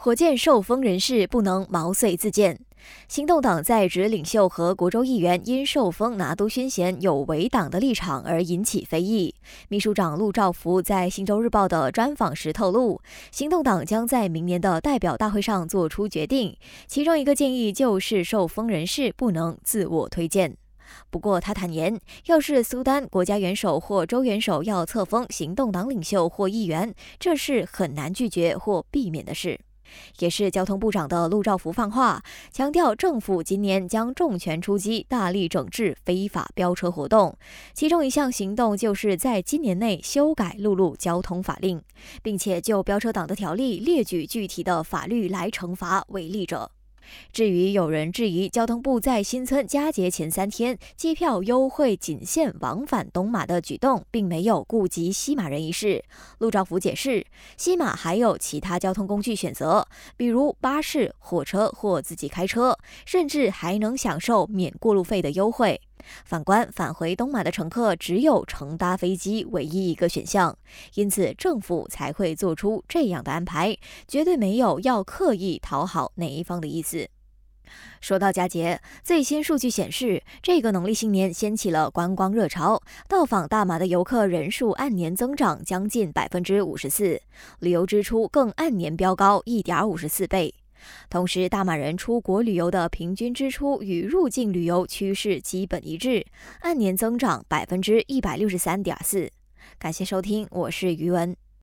火箭受封人士不能毛遂自荐。行动党在职领袖和国州议员因受封拿督勋衔有违党的立场而引起非议。秘书长陆兆福在《新洲日报》的专访时透露，行动党将在明年的代表大会上做出决定，其中一个建议就是受封人士不能自我推荐。不过，他坦言，要是苏丹国家元首或州元首要册封行动党领袖或议员，这是很难拒绝或避免的事。也是交通部长的陆兆福放话，强调政府今年将重拳出击，大力整治非法飙车活动。其中一项行动就是在今年内修改陆路交通法令，并且就飙车党的条例列举具体的法律来惩罚违例者。至于有人质疑交通部在新村佳节前三天机票优惠仅限往返东马的举动，并没有顾及西马人一事，陆兆福解释，西马还有其他交通工具选择，比如巴士、火车或自己开车，甚至还能享受免过路费的优惠。反观返回东马的乘客，只有乘搭飞机唯一一个选项，因此政府才会做出这样的安排，绝对没有要刻意讨好哪一方的意思。说到佳节，最新数据显示，这个农历新年掀起了观光热潮，到访大马的游客人数按年增长将近百分之五十四，旅游支出更按年飙高一点五十四倍。同时，大马人出国旅游的平均支出与入境旅游趋势基本一致，按年增长百分之一百六十三点四。感谢收听，我是余文。